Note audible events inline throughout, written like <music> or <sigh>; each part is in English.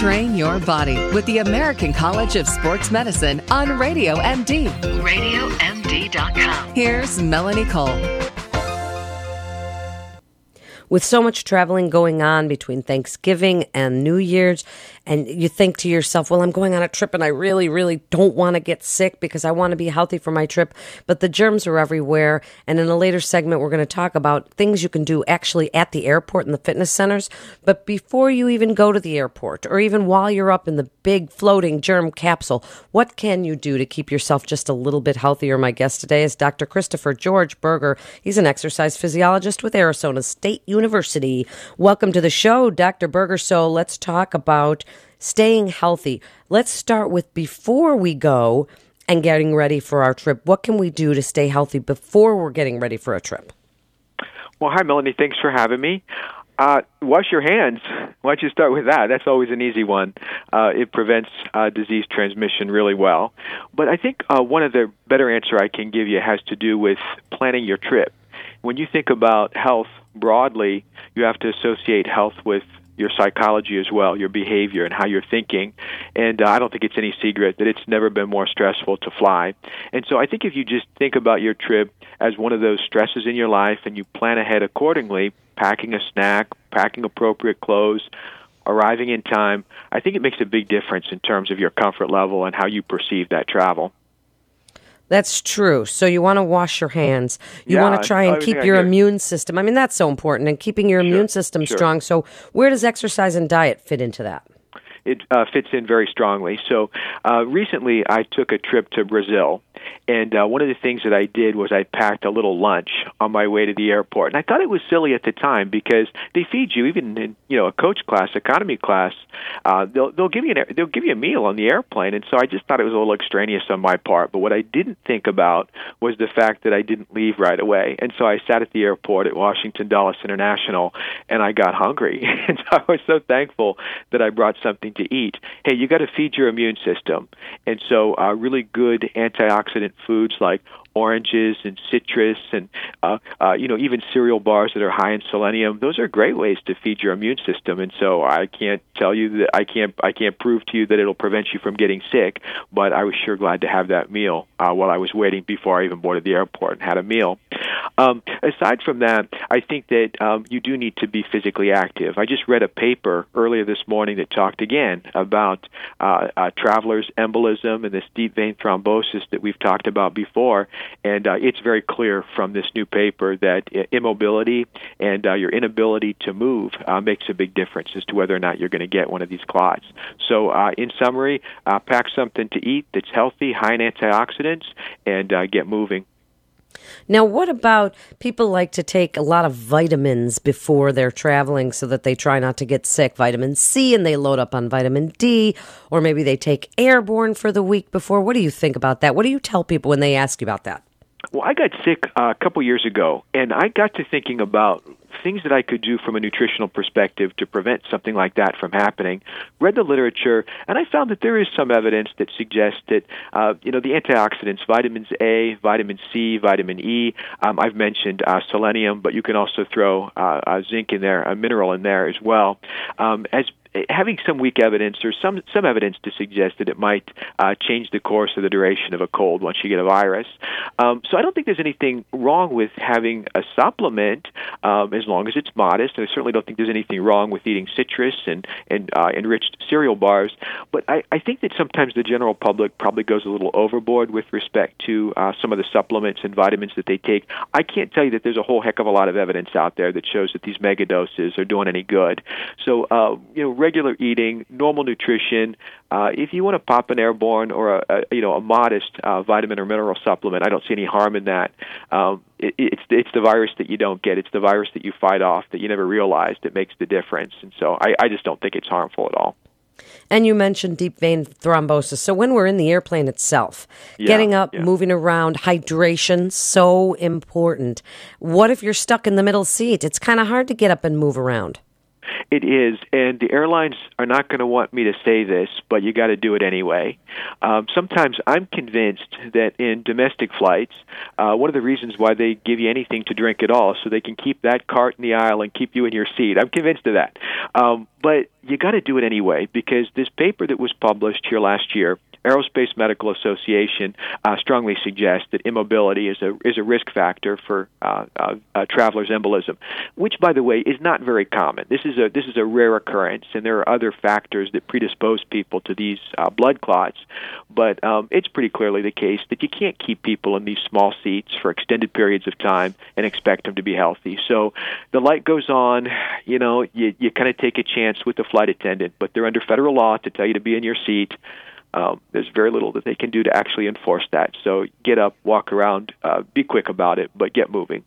Train your body with the American College of Sports Medicine on Radio MD. RadioMD.com. Here's Melanie Cole. With so much traveling going on between Thanksgiving and New Year's, and you think to yourself, well, I'm going on a trip and I really, really don't want to get sick because I want to be healthy for my trip, but the germs are everywhere. And in a later segment, we're going to talk about things you can do actually at the airport and the fitness centers. But before you even go to the airport or even while you're up in the big floating germ capsule, what can you do to keep yourself just a little bit healthier? My guest today is Dr. Christopher George Berger. He's an exercise physiologist with Arizona State University. Welcome to the show, Dr. Berger. So let's talk about staying healthy. Let's start with before we go and getting ready for our trip. What can we do to stay healthy before we're getting ready for a trip? Well, hi, Melanie. Thanks for having me. Uh, wash your hands. Why don't you start with that? That's always an easy one. Uh, it prevents uh, disease transmission really well. But I think uh, one of the better answer I can give you has to do with planning your trip. When you think about health broadly, you have to associate health with your psychology as well, your behavior and how you're thinking. And uh, I don't think it's any secret that it's never been more stressful to fly. And so I think if you just think about your trip as one of those stresses in your life and you plan ahead accordingly, packing a snack, packing appropriate clothes, arriving in time, I think it makes a big difference in terms of your comfort level and how you perceive that travel. That's true. So you want to wash your hands. You Yeah, want to try and keep your immune system. I mean, that's so important and keeping your immune system sure. strong. So where does exercise and diet fit into that? it uh, fits in very strongly. So uh, recently, I took a trip to Brazil, and uh, one of the things that I did was I packed a little lunch on my way to the airport, and I thought it was silly at the time because they feed you even in you know a coach class, economy class, uh, they'll they'll give you an, they'll give you a meal on the airplane, and so I just thought it was a little extraneous on my part. But what I didn't think about was the fact that I didn't leave right away, and so I sat at the airport at Washington Dulles International, and I got hungry, <laughs> and so I was so thankful that I brought something to eat. Hey, you got to feed your immune system, and so uh, really good antioxidant foods like oranges and citrus and uh, uh, you know even cereal bars that are high in selenium. Those are great ways to feed your immune system. And so I can't tell you that I can't I can't prove to you that it'll prevent you from getting sick but I was sure glad to have that meal uh, while I was waiting before I even boarded the airport and had a meal um, aside from that I think that um, you do need to be physically active I just read a paper earlier this morning that talked again about uh, uh, travelers embolism and this deep vein thrombosis that we've talked about before and uh, it's very clear from this new paper that uh, immobility and uh, your inability to move uh, makes a big difference as to whether or not you're going to get one of these clots. So, uh, in summary, pack something to eat that's healthy, high in antioxidants, and get moving. Now, what about people like to take a lot of vitamins before they're traveling so that they try not to get sick? Vitamin C and they load up on vitamin D, or maybe they take airborne for the week before. What do you think about that? What do you tell people when they ask you about that? Well, I got sick uh, a couple years ago, and I got to thinking about things that I could do from a nutritional perspective to prevent something like that from happening. Read the literature, and I found that there is some evidence that suggests that uh, you know the antioxidants, vitamins A, vitamin C, vitamin E. Um, I've mentioned uh, selenium, but you can also throw uh, uh, zinc in there, a mineral in there as well. Um, as having some weak evidence or some some evidence to suggest that it might uh, change the course or the duration of a cold once you get a virus. Um, so I don't think there's anything wrong with having a supplement um, as long as it's modest, and I certainly don't think there's anything wrong with eating citrus and and uh, enriched cereal bars. But I, I think that sometimes the general public probably goes a little overboard with respect to uh, some of the supplements and vitamins that they take. I can't tell you that there's a whole heck of a lot of evidence out there that shows that these mega doses are doing any good. So uh, you know regular eating, normal nutrition. Uh, if you want to pop an airborne or a, a you know a modest uh, vitamin or mineral supplement, I don't see any harm in that. Um, it, it's it's the virus that you don't get. It's the virus that you fight off that you never realized that makes the difference. And so I, I just don't think it's harmful at all. And you mentioned deep vein thrombosis. So when we're in the airplane itself, Yeah, getting up, yeah. moving around, hydration, so important. What if you're stuck in the middle seat? It's kind of hard to get up and move around. It is, and the airlines are not going to want me to say this, but you got to do it anyway. Um, sometimes I'm convinced that in domestic flights, uh, one of the reasons why they give you anything to drink at all, so they can keep that cart in the aisle and keep you in your seat. I'm convinced of that. Um, but you got to do it anyway because this paper that was published here last year Aerospace Medical Association uh, strongly suggests that immobility is a is a risk factor for uh, uh, uh, travelers' embolism, which, by the way, is not very common. This is a this is a rare occurrence, and there are other factors that predispose people to these uh, blood clots. But um, it's pretty clearly the case that you can't keep people in these small seats for extended periods of time and expect them to be healthy. So the light goes on. You know, you you kind of take a chance with the flight attendant, but they're under federal law to tell you to be in your seat um, there's very little that they can do to actually enforce that. So get up, walk around, uh, be quick about it, but get moving.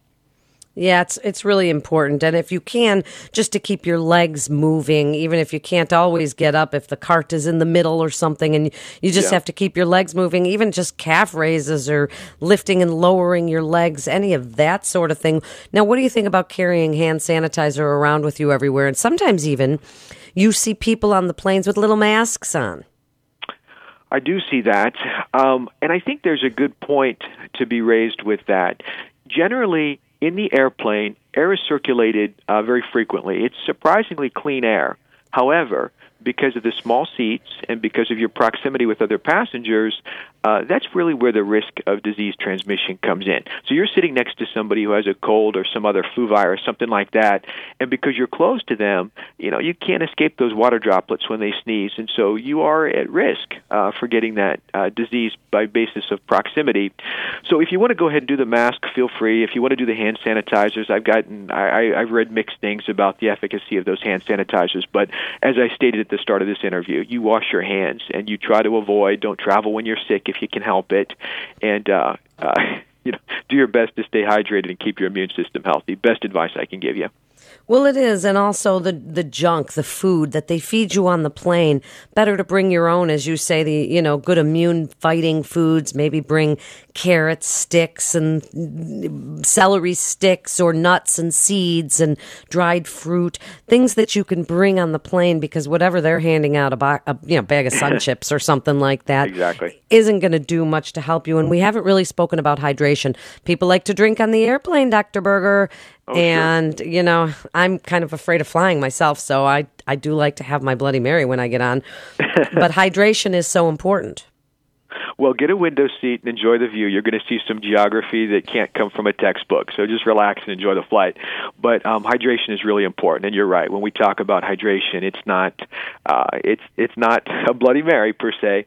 Yeah, it's it's really important, and if you can, just to keep your legs moving, even if you can't always get up, if the cart is in the middle or something, and you just yeah. have to keep your legs moving, even just calf raises or lifting and lowering your legs, any of that sort of thing. Now, what do you think about carrying hand sanitizer around with you everywhere, and sometimes even you see people on the planes with little masks on? I do see that. Um, and I think there's a good point to be raised with that. Generally, in the airplane, air is circulated uh, very frequently. It's surprisingly clean air. However, because of the small seats and because of your proximity with other passengers, uh, that's really where the risk of disease transmission comes in. So you're sitting next to somebody who has a cold or some other flu virus, something like that, and because you're close to them, you know you can't escape those water droplets when they sneeze, and so you are at risk uh, for getting that uh, disease by basis of proximity. So if you want to go ahead and do the mask, feel free. If you want to do the hand sanitizers, I've gotten I, I've read mixed things about the efficacy of those hand sanitizers, but as I stated at the start of this interview, you wash your hands and you try to avoid. Don't travel when you're sick if you can help it, and uh, uh, <laughs> you know, do your best to stay hydrated and keep your immune system healthy. Best advice I can give you. Well, it is, and also the the junk, the food that they feed you on the plane. Better to bring your own, as you say, the you know good immune fighting foods. Maybe bring carrot sticks and celery sticks, or nuts and seeds and dried fruit, things that you can bring on the plane because whatever they're handing out a, bo- a you know bag of sun <laughs> chips or something like that exactly isn't going to do much to help you. And we haven't really spoken about hydration. People like to drink on the airplane, Doctor Berger, Oh, and sure. you know, I'm kind of afraid of flying myself, so I I do like to have my Bloody Mary when I get on. <laughs> but hydration is so important. Well, get a window seat and enjoy the view. You're going to see some geography that can't come from a textbook. So just relax and enjoy the flight. But um, hydration is really important, and you're right. When we talk about hydration, it's not uh, it's it's not a Bloody Mary per se,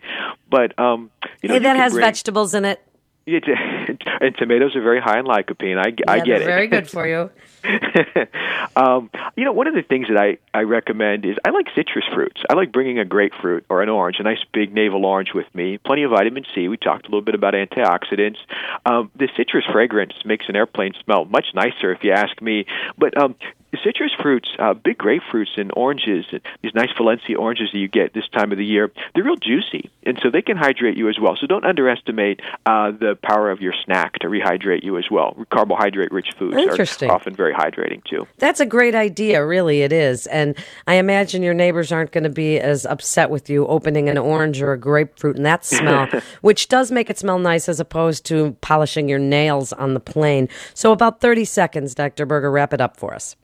but um, you know hey, that you has bring, vegetables in it. <laughs> and tomatoes are very high in lycopene. I, yeah, I get it. Very good <laughs> for you. <laughs> um, you know, one of the things that I, I recommend is I like citrus fruits. I like bringing a grapefruit or an orange, a nice big navel orange with me. Plenty of vitamin C. We talked a little bit about antioxidants. Um, the citrus fragrance makes an airplane smell much nicer, if you ask me. But um, citrus fruits, uh, big grapefruits and oranges, these nice Valencia oranges that you get this time of the year, they're real juicy, and so they can hydrate you as well. So don't underestimate uh, the power of your snack to rehydrate you as well. Carbohydrate-rich foods are often very hydrating too. That's a great idea, really. It is, and I imagine your neighbors aren't going to be as upset with you opening an orange or a grapefruit and that <laughs> smell, which does make it smell nice as opposed to polishing your nails on the plane. So about thirty seconds, Dr. Berger, wrap it up for us.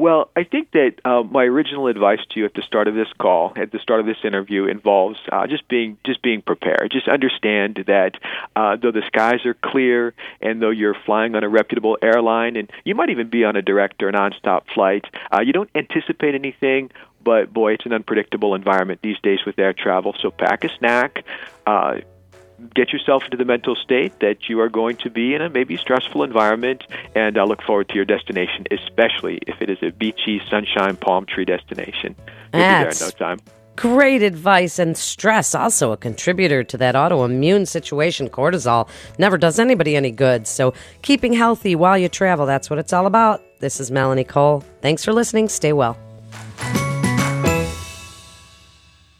Well, I think that uh, my original advice to you at the start of this call, at the start of this interview, involves uh, just being just being prepared. Just understand that uh, though the skies are clear, and though you're flying on a reputable airline, and you might even be on a direct or nonstop flight, uh, you don't anticipate anything but boy, it's an unpredictable environment these days with air travel. So pack a snack. Get yourself into the mental state that you are going to be in a maybe stressful environment, and I look forward to your destination, especially if it is a beachy, sunshine, palm tree destination. You'll That's be there in no time. Great advice and stress also a contributor to that autoimmune situation. Cortisol never does anybody any good. So keeping healthy while you travel, that's what it's all about. This is Melanie Cole. Thanks for listening. Stay well.